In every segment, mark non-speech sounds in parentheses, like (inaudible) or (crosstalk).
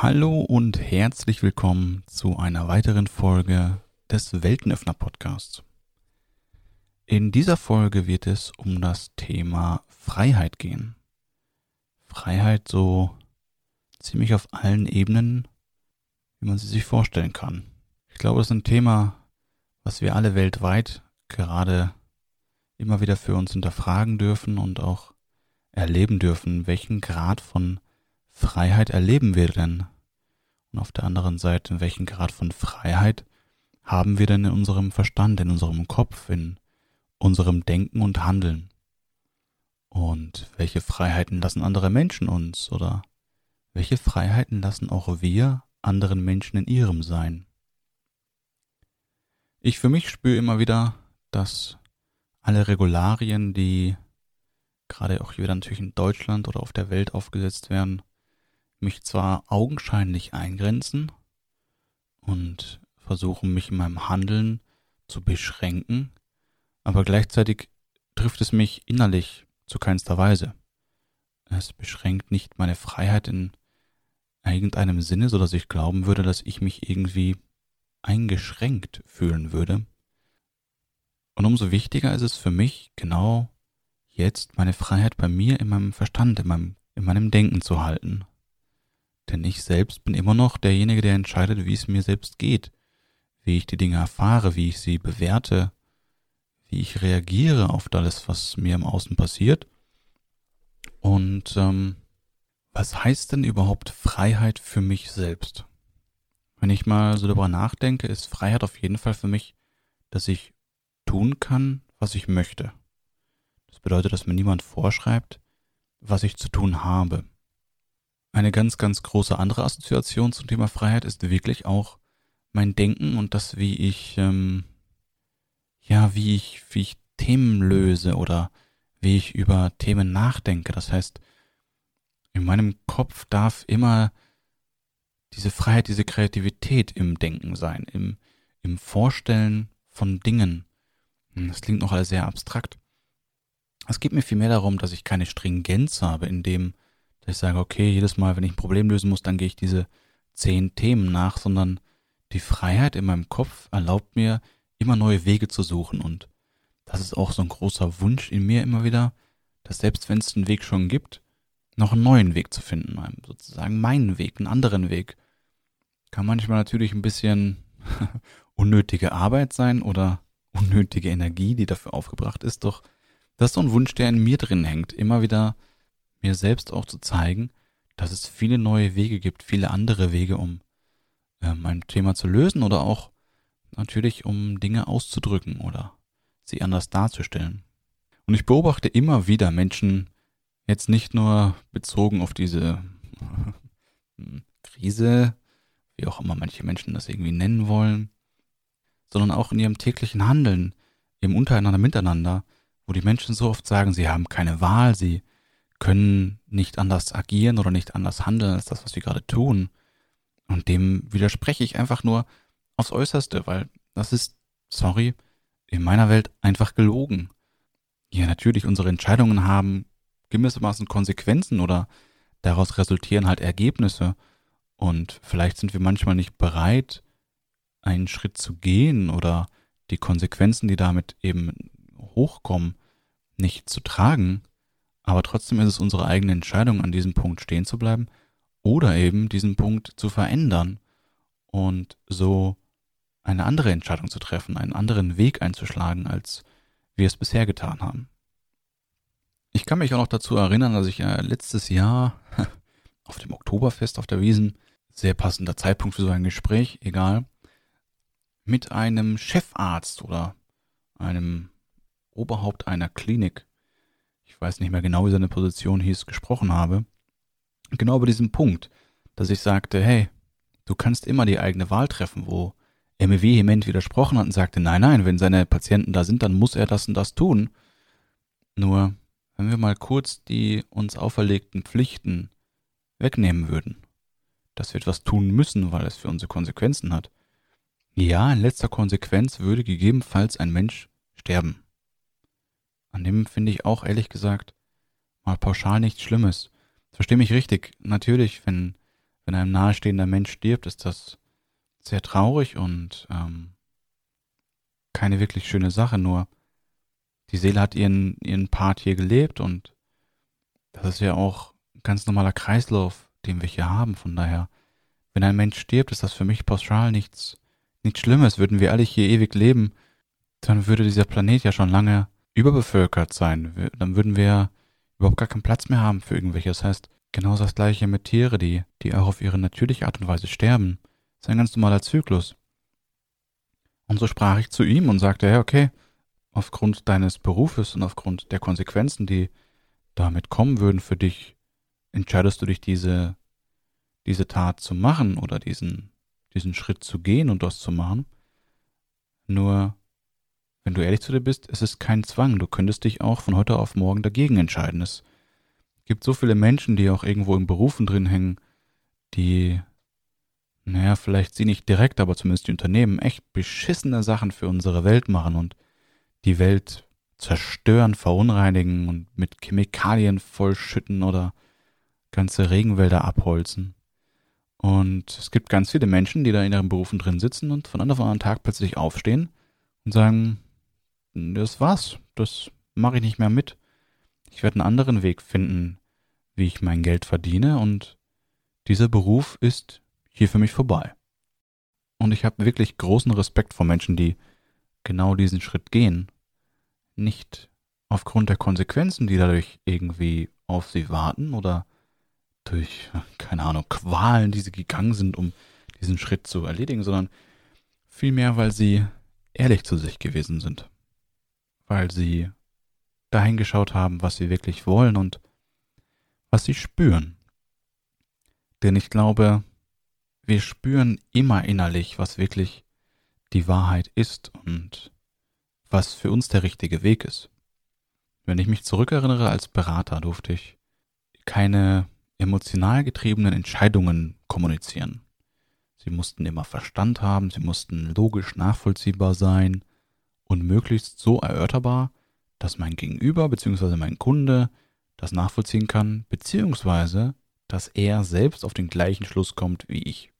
Hallo und herzlich willkommen zu einer weiteren Folge des Weltenöffner Podcasts. In dieser Folge wird es um das Thema Freiheit gehen. Freiheit so ziemlich auf allen Ebenen, wie man sie sich vorstellen kann. Ich glaube, das ist ein Thema, was wir alle weltweit gerade immer wieder für uns hinterfragen dürfen und auch erleben dürfen, welchen Grad von Freiheit erleben wir denn? Und auf der anderen Seite, welchen Grad von Freiheit haben wir denn in unserem Verstand, in unserem Kopf, in unserem Denken und Handeln? Und welche Freiheiten lassen andere Menschen uns oder welche Freiheiten lassen auch wir anderen Menschen in ihrem Sein? Ich für mich spüre immer wieder, dass alle Regularien, die gerade auch hier natürlich in Deutschland oder auf der Welt aufgesetzt werden, mich zwar augenscheinlich eingrenzen und versuchen mich in meinem Handeln zu beschränken, aber gleichzeitig trifft es mich innerlich zu keinster Weise. Es beschränkt nicht meine Freiheit in irgendeinem Sinne, so dass ich glauben würde, dass ich mich irgendwie eingeschränkt fühlen würde. Und umso wichtiger ist es für mich, genau jetzt meine Freiheit bei mir in meinem Verstand, in meinem, in meinem Denken zu halten. Denn ich selbst bin immer noch derjenige, der entscheidet, wie es mir selbst geht, wie ich die Dinge erfahre, wie ich sie bewerte, wie ich reagiere auf alles, was mir im Außen passiert. Und ähm, was heißt denn überhaupt Freiheit für mich selbst? Wenn ich mal so darüber nachdenke, ist Freiheit auf jeden Fall für mich, dass ich tun kann, was ich möchte. Das bedeutet, dass mir niemand vorschreibt, was ich zu tun habe. Eine ganz, ganz große andere Assoziation zum Thema Freiheit ist wirklich auch mein Denken und das, wie ich ähm, ja, wie ich, wie ich Themen löse oder wie ich über Themen nachdenke. Das heißt, in meinem Kopf darf immer diese Freiheit, diese Kreativität im Denken sein, im, im Vorstellen von Dingen. Hm, das klingt noch alles sehr abstrakt. Es geht mir vielmehr darum, dass ich keine Stringenz habe, in dem, ich sage, okay, jedes Mal, wenn ich ein Problem lösen muss, dann gehe ich diese zehn Themen nach, sondern die Freiheit in meinem Kopf erlaubt mir, immer neue Wege zu suchen. Und das ist auch so ein großer Wunsch in mir immer wieder, dass selbst wenn es einen Weg schon gibt, noch einen neuen Weg zu finden, sozusagen meinen Weg, einen anderen Weg. Kann manchmal natürlich ein bisschen (laughs) unnötige Arbeit sein oder unnötige Energie, die dafür aufgebracht ist, doch das ist so ein Wunsch, der in mir drin hängt, immer wieder mir selbst auch zu zeigen, dass es viele neue Wege gibt, viele andere Wege, um äh, mein Thema zu lösen oder auch natürlich, um Dinge auszudrücken oder sie anders darzustellen. Und ich beobachte immer wieder Menschen, jetzt nicht nur bezogen auf diese (laughs) Krise, wie auch immer manche Menschen das irgendwie nennen wollen, sondern auch in ihrem täglichen Handeln, im Untereinander, Miteinander, wo die Menschen so oft sagen, sie haben keine Wahl, sie können nicht anders agieren oder nicht anders handeln als das, was sie gerade tun. Und dem widerspreche ich einfach nur, aufs Äußerste, weil das ist, sorry, in meiner Welt einfach gelogen. Ja, natürlich, unsere Entscheidungen haben gewissermaßen Konsequenzen oder daraus resultieren halt Ergebnisse. Und vielleicht sind wir manchmal nicht bereit, einen Schritt zu gehen oder die Konsequenzen, die damit eben hochkommen, nicht zu tragen. Aber trotzdem ist es unsere eigene Entscheidung, an diesem Punkt stehen zu bleiben oder eben diesen Punkt zu verändern und so eine andere Entscheidung zu treffen, einen anderen Weg einzuschlagen, als wir es bisher getan haben. Ich kann mich auch noch dazu erinnern, dass ich äh, letztes Jahr (laughs) auf dem Oktoberfest auf der Wiesen, sehr passender Zeitpunkt für so ein Gespräch, egal, mit einem Chefarzt oder einem Oberhaupt einer Klinik, ich weiß nicht mehr genau, wie seine Position hieß, gesprochen habe. Genau über diesen Punkt, dass ich sagte, hey, du kannst immer die eigene Wahl treffen, wo er mir vehement widersprochen hat und sagte, nein, nein, wenn seine Patienten da sind, dann muss er das und das tun. Nur, wenn wir mal kurz die uns auferlegten Pflichten wegnehmen würden, dass wir etwas tun müssen, weil es für unsere Konsequenzen hat. Ja, in letzter Konsequenz würde gegebenenfalls ein Mensch sterben. An dem finde ich auch ehrlich gesagt mal pauschal nichts Schlimmes. Versteh mich richtig, natürlich, wenn wenn ein nahestehender Mensch stirbt, ist das sehr traurig und ähm, keine wirklich schöne Sache, nur die Seele hat ihren, ihren Part hier gelebt und das ist ja auch ein ganz normaler Kreislauf, den wir hier haben. Von daher, wenn ein Mensch stirbt, ist das für mich pauschal nichts, nichts Schlimmes. Würden wir alle hier ewig leben, dann würde dieser Planet ja schon lange überbevölkert sein. Dann würden wir überhaupt gar keinen Platz mehr haben für irgendwelche. Das heißt, genauso das gleiche mit Tiere, die, die auch auf ihre natürliche Art und Weise sterben. Das ist ein ganz normaler Zyklus. Und so sprach ich zu ihm und sagte, ja, okay, aufgrund deines Berufes und aufgrund der Konsequenzen, die damit kommen würden für dich, entscheidest du dich, diese, diese Tat zu machen oder diesen, diesen Schritt zu gehen und das zu machen. Nur, wenn du ehrlich zu dir bist, es ist kein Zwang. Du könntest dich auch von heute auf morgen dagegen entscheiden. Es gibt so viele Menschen, die auch irgendwo in Berufen drin hängen, die naja, vielleicht sie nicht direkt, aber zumindest die Unternehmen echt beschissene Sachen für unsere Welt machen und die Welt zerstören, verunreinigen und mit Chemikalien vollschütten oder ganze Regenwälder abholzen. Und es gibt ganz viele Menschen, die da in ihren Berufen drin sitzen und von einem auf einen Tag plötzlich aufstehen und sagen, das war's, das mache ich nicht mehr mit. Ich werde einen anderen Weg finden, wie ich mein Geld verdiene und dieser Beruf ist hier für mich vorbei. Und ich habe wirklich großen Respekt vor Menschen, die genau diesen Schritt gehen. Nicht aufgrund der Konsequenzen, die dadurch irgendwie auf sie warten oder durch, keine Ahnung, Qualen, die sie gegangen sind, um diesen Schritt zu erledigen, sondern vielmehr, weil sie ehrlich zu sich gewesen sind. Weil sie dahin geschaut haben, was sie wirklich wollen und was sie spüren. Denn ich glaube, wir spüren immer innerlich, was wirklich die Wahrheit ist und was für uns der richtige Weg ist. Wenn ich mich zurückerinnere, als Berater durfte ich keine emotional getriebenen Entscheidungen kommunizieren. Sie mussten immer Verstand haben, sie mussten logisch nachvollziehbar sein und möglichst so erörterbar, dass mein Gegenüber bzw. mein Kunde das nachvollziehen kann, beziehungsweise dass er selbst auf den gleichen Schluss kommt wie ich.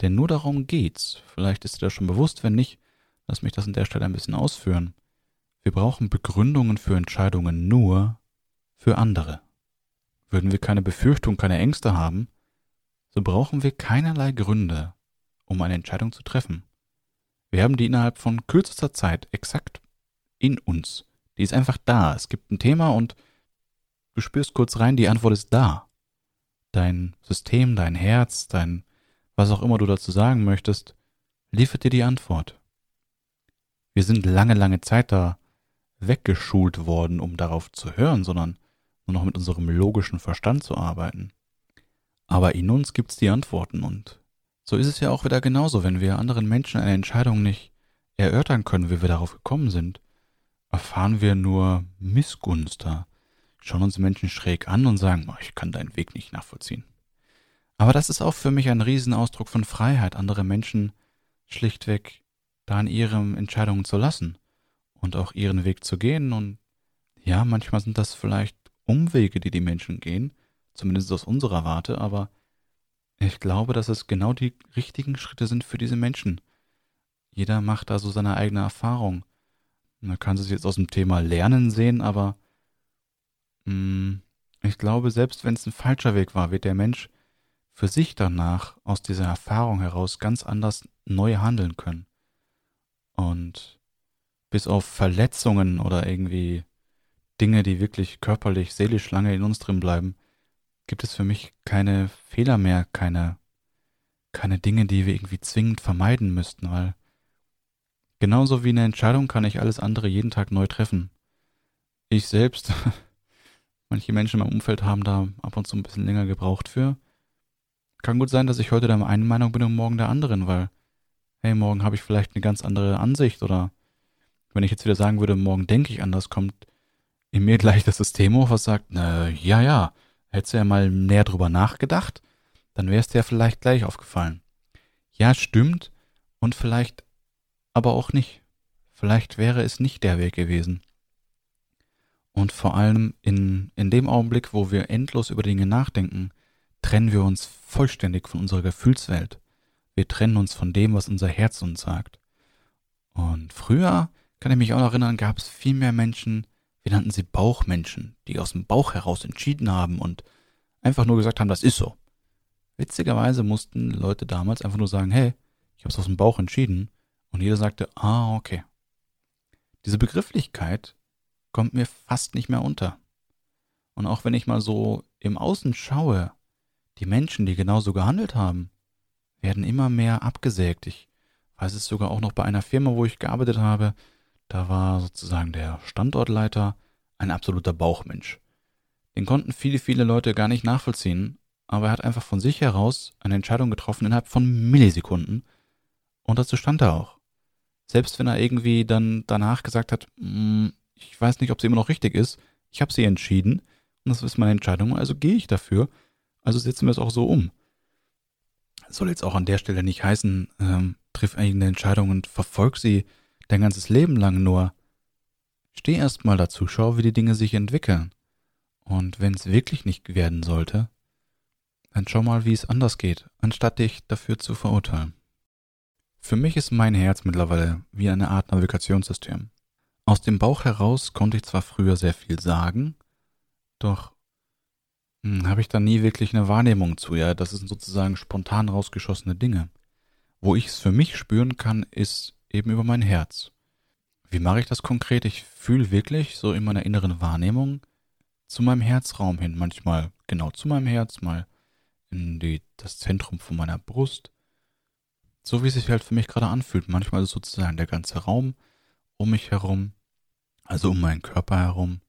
Denn nur darum geht's. Vielleicht ist dir das schon bewusst, wenn nicht, lass mich das an der Stelle ein bisschen ausführen. Wir brauchen Begründungen für Entscheidungen nur für andere. Würden wir keine Befürchtung, keine Ängste haben, so brauchen wir keinerlei Gründe, um eine Entscheidung zu treffen. Wir haben die innerhalb von kürzester Zeit exakt in uns. Die ist einfach da. Es gibt ein Thema und du spürst kurz rein, die Antwort ist da. Dein System, dein Herz, dein was auch immer du dazu sagen möchtest, liefert dir die Antwort. Wir sind lange, lange Zeit da weggeschult worden, um darauf zu hören, sondern nur noch mit unserem logischen Verstand zu arbeiten. Aber in uns gibt's die Antworten und so ist es ja auch wieder genauso, wenn wir anderen Menschen eine Entscheidung nicht erörtern können, wie wir darauf gekommen sind, erfahren wir nur Missgunst da, schauen uns Menschen schräg an und sagen, oh, ich kann deinen Weg nicht nachvollziehen. Aber das ist auch für mich ein Riesenausdruck von Freiheit, andere Menschen schlichtweg da in ihren Entscheidungen zu lassen und auch ihren Weg zu gehen. Und ja, manchmal sind das vielleicht Umwege, die die Menschen gehen, zumindest aus unserer Warte, aber ich glaube, dass es genau die richtigen Schritte sind für diese Menschen. Jeder macht da so seine eigene Erfahrung. Man kann es jetzt aus dem Thema Lernen sehen, aber mh, mm, ich glaube, selbst wenn es ein falscher Weg war, wird der Mensch für sich danach aus dieser Erfahrung heraus ganz anders neu handeln können. Und bis auf Verletzungen oder irgendwie Dinge, die wirklich körperlich, seelisch lange in uns drin bleiben, gibt es für mich keine Fehler mehr, keine, keine Dinge, die wir irgendwie zwingend vermeiden müssten, weil genauso wie eine Entscheidung kann ich alles andere jeden Tag neu treffen. Ich selbst, (laughs) manche Menschen in meinem Umfeld haben da ab und zu ein bisschen länger gebraucht für, kann gut sein, dass ich heute der einen Meinung bin und morgen der anderen, weil, hey, morgen habe ich vielleicht eine ganz andere Ansicht oder wenn ich jetzt wieder sagen würde, morgen denke ich anders, kommt in mir gleich das System hoch, was sagt, na, ja, ja, hättest du ja mal näher drüber nachgedacht, dann wäre es dir vielleicht gleich aufgefallen. Ja, stimmt, und vielleicht aber auch nicht. Vielleicht wäre es nicht der Weg gewesen. Und vor allem in, in dem Augenblick, wo wir endlos über Dinge nachdenken, trennen wir uns vollständig von unserer Gefühlswelt. Wir trennen uns von dem, was unser Herz uns sagt. Und früher, kann ich mich auch noch erinnern, gab es viel mehr Menschen, wir nannten sie Bauchmenschen, die aus dem Bauch heraus entschieden haben und einfach nur gesagt haben, das ist so. Witzigerweise mussten Leute damals einfach nur sagen, hey, ich habe es aus dem Bauch entschieden. Und jeder sagte, ah, okay. Diese Begrifflichkeit kommt mir fast nicht mehr unter. Und auch wenn ich mal so im Außen schaue, die Menschen, die genauso gehandelt haben, werden immer mehr abgesägt. Ich weiß es sogar auch noch bei einer Firma, wo ich gearbeitet habe, da war sozusagen der Standortleiter ein absoluter Bauchmensch. Den konnten viele, viele Leute gar nicht nachvollziehen, aber er hat einfach von sich heraus eine Entscheidung getroffen innerhalb von Millisekunden und dazu stand er auch. Selbst wenn er irgendwie dann danach gesagt hat, mm, ich weiß nicht, ob sie immer noch richtig ist, ich habe sie entschieden und das ist meine Entscheidung, also gehe ich dafür, also setzen wir es auch so um. Das soll jetzt auch an der Stelle nicht heißen, ähm, triff eigene Entscheidungen und verfolg sie dein ganzes Leben lang nur. Steh erst mal dazu, schau, wie die Dinge sich entwickeln. Und wenn es wirklich nicht werden sollte, dann schau mal, wie es anders geht, anstatt dich dafür zu verurteilen. Für mich ist mein Herz mittlerweile wie eine Art Navigationssystem. Aus dem Bauch heraus konnte ich zwar früher sehr viel sagen, doch hm, habe ich da nie wirklich eine Wahrnehmung zu. Ja, das sind sozusagen spontan rausgeschossene Dinge. Wo ich es für mich spüren kann, ist eben über mein Herz. Wie mache ich das konkret? Ich fühle wirklich so in meiner inneren Wahrnehmung zu meinem Herzraum hin, manchmal genau zu meinem Herz, mal in die, das Zentrum von meiner Brust. So wie es sich halt für mich gerade anfühlt. Manchmal ist es sozusagen der ganze Raum um mich herum, also um meinen Körper herum.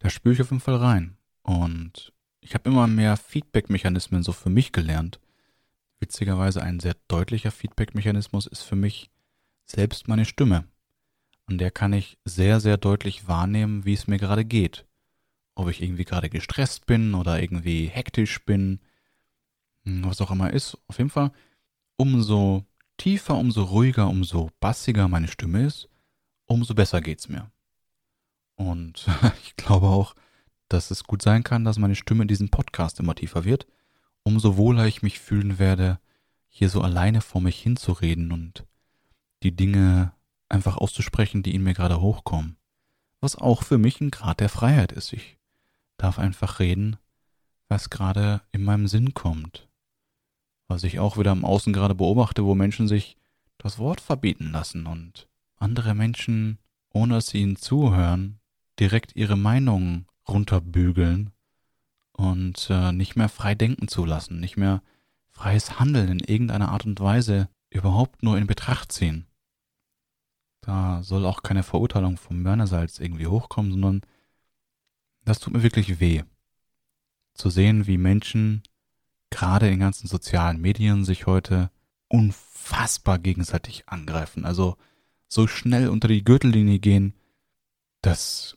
Da spüre ich auf jeden Fall rein. Und ich habe immer mehr Feedback-Mechanismen so für mich gelernt. Witzigerweise ein sehr deutlicher Feedback-Mechanismus ist für mich selbst meine Stimme. An der kann ich sehr, sehr deutlich wahrnehmen, wie es mir gerade geht. Ob ich irgendwie gerade gestresst bin oder irgendwie hektisch bin, hm, was auch immer ist. Auf jeden Fall, umso tiefer, umso ruhiger, umso bassiger meine Stimme ist, umso besser geht's mir. Und (laughs) ich glaube auch, dass es gut sein kann, dass meine Stimme in diesem Podcast immer tiefer wird, umso wohler ich mich fühlen werde, hier so alleine vor mich hinzureden und die Dinge einfach auszusprechen, die in mir gerade hochkommen. Was auch für mich ein Grad der Freiheit ist. Ich darf einfach reden, was gerade in meinem Sinn kommt. Was ich auch wieder im Außen gerade beobachte, wo Menschen sich das Wort verbieten lassen und andere Menschen, ohne dass sie ihnen zuhören, direkt ihre Meinungen runterbügeln und äh, nicht mehr frei denken zu lassen, nicht mehr freies Handeln in irgendeiner Art und Weise überhaupt nur in Betracht ziehen. Da soll auch keine Verurteilung vom Mörnersalz irgendwie hochkommen, sondern das tut mir wirklich weh. Zu sehen, wie Menschen gerade in ganzen sozialen Medien sich heute unfassbar gegenseitig angreifen. Also so schnell unter die Gürtellinie gehen, dass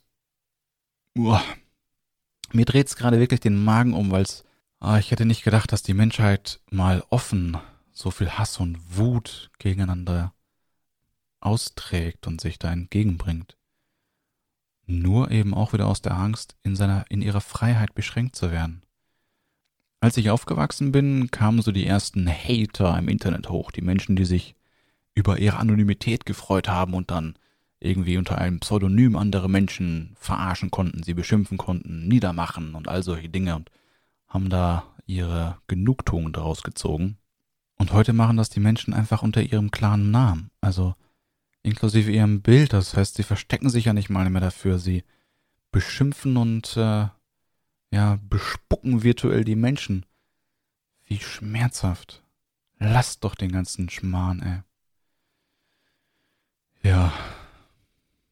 uah, mir dreht's gerade wirklich den Magen um, weil's ah, ich hätte nicht gedacht, dass die Menschheit mal offen so viel Hass und Wut gegeneinander austrägt und sich da entgegenbringt. Nur eben auch wieder aus der Angst, in seiner, in ihrer Freiheit beschränkt zu werden. Als ich aufgewachsen bin, kamen so die ersten Hater im Internet hoch, die Menschen, die sich über ihre Anonymität gefreut haben und dann irgendwie unter einem Pseudonym andere Menschen verarschen konnten, sie beschimpfen konnten, niedermachen und all solche Dinge und haben da ihre Genugtuung daraus gezogen. Und heute machen das die Menschen einfach unter ihrem klaren Namen. Also inklusive ihrem Bild. Das heißt, sie verstecken sich ja nicht mal mehr dafür. Sie beschimpfen und äh, ja, bespucken virtuell die Menschen. Wie schmerzhaft. Lasst doch den ganzen Schmarrn, ey. Ja.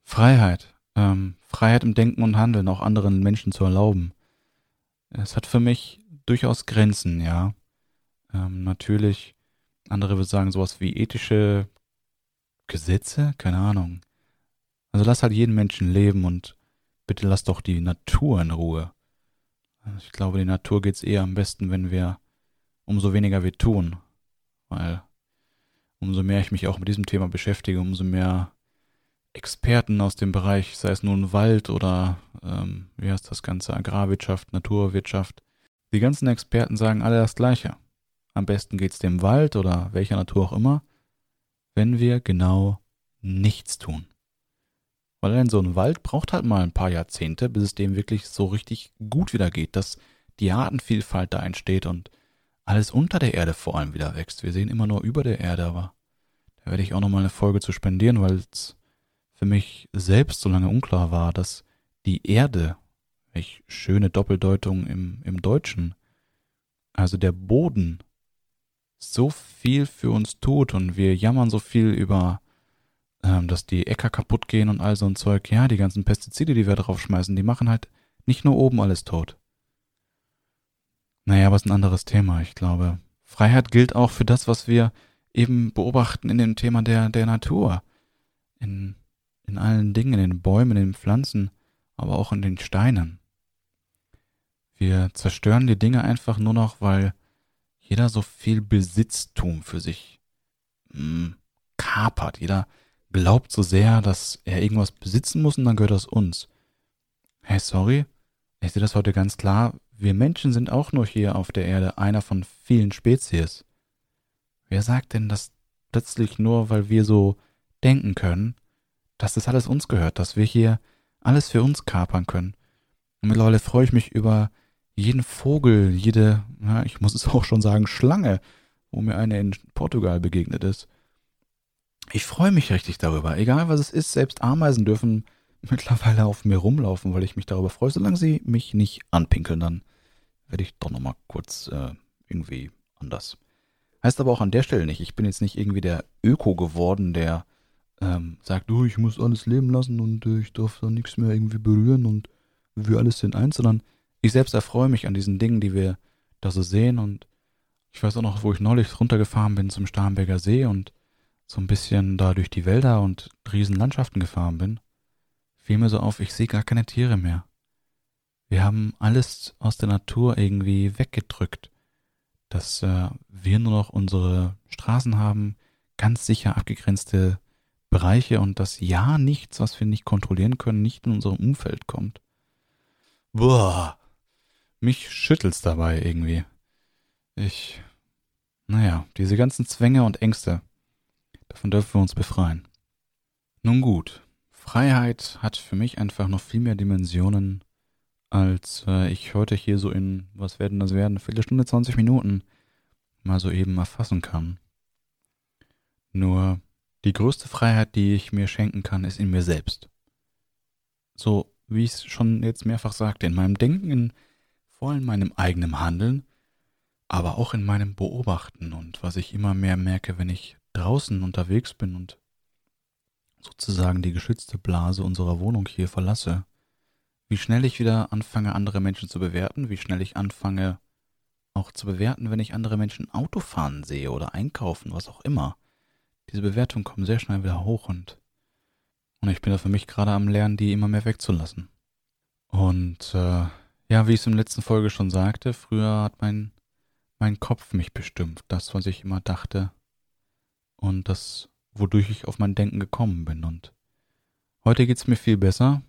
Freiheit. Ähm, Freiheit im Denken und Handeln, auch anderen Menschen zu erlauben. Es hat für mich durchaus Grenzen, ja. Ähm, natürlich, andere würden sagen, sowas wie ethische Gesetze? Keine Ahnung. Also lass halt jeden Menschen leben und bitte lass doch die Natur in Ruhe. Also ich glaube, die Natur geht's eher am besten, wenn wir umso weniger wir tun. Weil umso mehr ich mich auch mit diesem Thema beschäftige, umso mehr Experten aus dem Bereich, sei es nun Wald oder ähm, wie heißt das Ganze, Agrarwirtschaft, Naturwirtschaft, Die ganzen Experten sagen alle das Gleiche. Am besten geht's dem Wald oder welcher Natur auch immer, wenn wir genau nichts tun. Weil denn so ein Wald braucht halt mal ein paar Jahrzehnte, bis es dem wirklich so richtig gut wieder geht, dass die Artenvielfalt da entsteht und alles unter der Erde vor allem wieder wächst. Wir sehen immer nur über der Erde, aber da werde ich auch nochmal eine Folge zu spendieren, weil es für mich selbst so lange unklar war, dass die Erde, welch schöne Doppeldeutung im, im Deutschen, also der Boden, so viel für uns tut und wir jammern so viel über, ähm, dass die Äcker kaputt gehen und all so ein Zeug. Ja, die ganzen Pestizide, die wir draufschmeißen, die machen halt nicht nur oben alles tot. Naja, aber ist ein anderes Thema. Ich glaube, Freiheit gilt auch für das, was wir eben beobachten in dem Thema der, der Natur. In, in allen Dingen, in den Bäumen, in den Pflanzen, aber auch in den Steinen. Wir zerstören die Dinge einfach nur noch, weil jeder so viel Besitztum für sich mh, hm, kapert. Jeder glaubt so sehr, dass er irgendwas besitzen muss und dann gehört das uns. Hey, sorry, ich sehe das heute ganz klar. Wir Menschen sind auch nur hier auf der Erde einer von vielen Spezies. Wer sagt denn, dass plötzlich nur, weil wir so denken können, dass das alles uns gehört, dass wir hier alles für uns kapern können? Und mittlerweile freue ich mich über jeden Vogel, jede, ja, ich muss es (laughs) auch schon sagen, Schlange, wo mir eine in Portugal begegnet ist. Ich freue mich richtig darüber. Egal was es ist, selbst Ameisen dürfen (laughs) mittlerweile auf mir rumlaufen, weil ich mich darüber freue. Solange sie mich nicht anpinkeln, dann werde ich doch nochmal kurz äh, irgendwie anders. Heißt aber auch an der Stelle nicht, ich bin jetzt nicht irgendwie der Öko geworden, der ähm, sagt, du, ich muss alles leben lassen und äh, ich darf da nichts mehr irgendwie berühren und wir alles sind eins, sondern ich selbst erfreue mich an diesen Dingen, die wir da so sehen und ich weiß auch noch, wo ich neulich runtergefahren bin zum Starnberger See und so ein bisschen da durch die Wälder und Riesenlandschaften gefahren bin, fiel mir so auf, ich sehe gar keine Tiere mehr. Wir haben alles aus der Natur irgendwie weggedrückt, dass äh, wir nur noch unsere Straßen haben, ganz sicher abgegrenzte Bereiche und dass ja nichts, was wir nicht kontrollieren können, nicht in unserem Umfeld kommt. Boah, mich schüttelt's dabei irgendwie. Ich, naja, diese ganzen Zwänge und Ängste, davon dürfen wir uns befreien. Nun gut, Freiheit hat für mich einfach noch viel mehr Dimensionen, als äh, ich heute hier so in, was werden das werden, Viertelstunde, 20 Minuten mal so eben erfassen kann. Nur die größte Freiheit, die ich mir schenken kann, ist in mir selbst. So, wie ich es schon jetzt mehrfach sagte, in meinem Denken, in vor allem meinem eigenen Handeln, aber auch in meinem Beobachten und was ich immer mehr merke, wenn ich draußen unterwegs bin und sozusagen die geschützte Blase unserer Wohnung hier verlasse, wie schnell ich wieder anfange, andere Menschen zu bewerten, wie schnell ich anfange, auch zu bewerten, wenn ich andere Menschen Auto fahren sehe oder einkaufen, was auch immer. Diese Bewertungen kommen sehr schnell wieder hoch und, und ich bin da für mich gerade am Lernen, die immer mehr wegzulassen. Und äh, ja, wie ich es der letzten Folge schon sagte, früher hat mein, mein Kopf mich bestimmt, das, was ich immer dachte und das, wodurch ich auf mein Denken gekommen bin. Und heute geht's mir viel besser,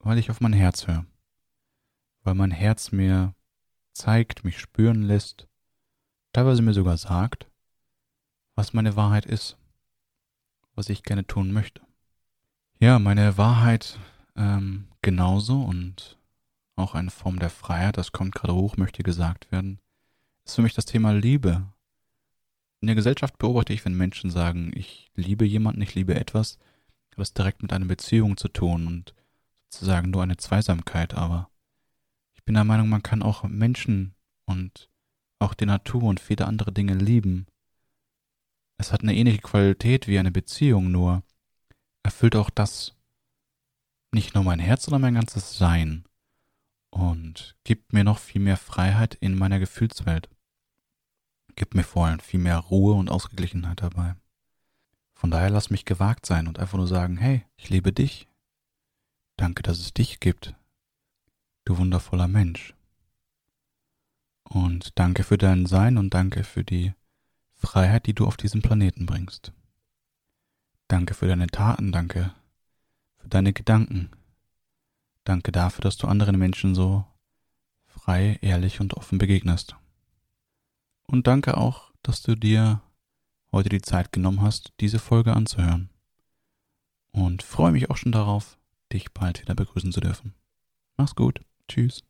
weil ich auf mein Herz höre. Weil mein Herz mir zeigt, mich spüren lässt, teilweise mir sogar sagt, was meine Wahrheit ist, was ich gerne tun möchte. Ja, meine Wahrheit ähm, genauso und auch eine Form der Freiheit, das kommt gerade hoch, möchte gesagt werden, ist für mich das Thema Liebe. In der Gesellschaft beobachte ich, wenn Menschen sagen, ich liebe jemanden, ich liebe etwas, hat das direkt mit einer Beziehung zu tun und sozusagen nur eine Zweisamkeit, aber ich bin der Meinung, man kann auch Menschen und auch die Natur und viele andere Dinge lieben. Es hat eine ähnliche Qualität wie eine Beziehung, nur erfüllt auch das nicht nur mein Herz, sondern mein ganzes Sein und gibt mir noch viel mehr Freiheit in meiner Gefühlswelt. Gibt mir vor allem viel mehr Ruhe und Ausgeglichenheit dabei. Von daher lass mich gewagt sein und einfach nur sagen, hey, ich liebe dich. Danke, dass es dich gibt. Du wundervoller Mensch. Und danke für dein Sein und danke für die Freiheit, die du auf diesen Planeten bringst. Danke für deine Taten, danke für deine Gedanken, Danke dafür, dass du anderen Menschen so frei, ehrlich und offen begegnest. Und danke auch, dass du dir heute die Zeit genommen hast, diese Folge anzuhören. Und freue mich auch schon darauf, dich bald wieder begrüßen zu dürfen. Mach's gut. Tschüss.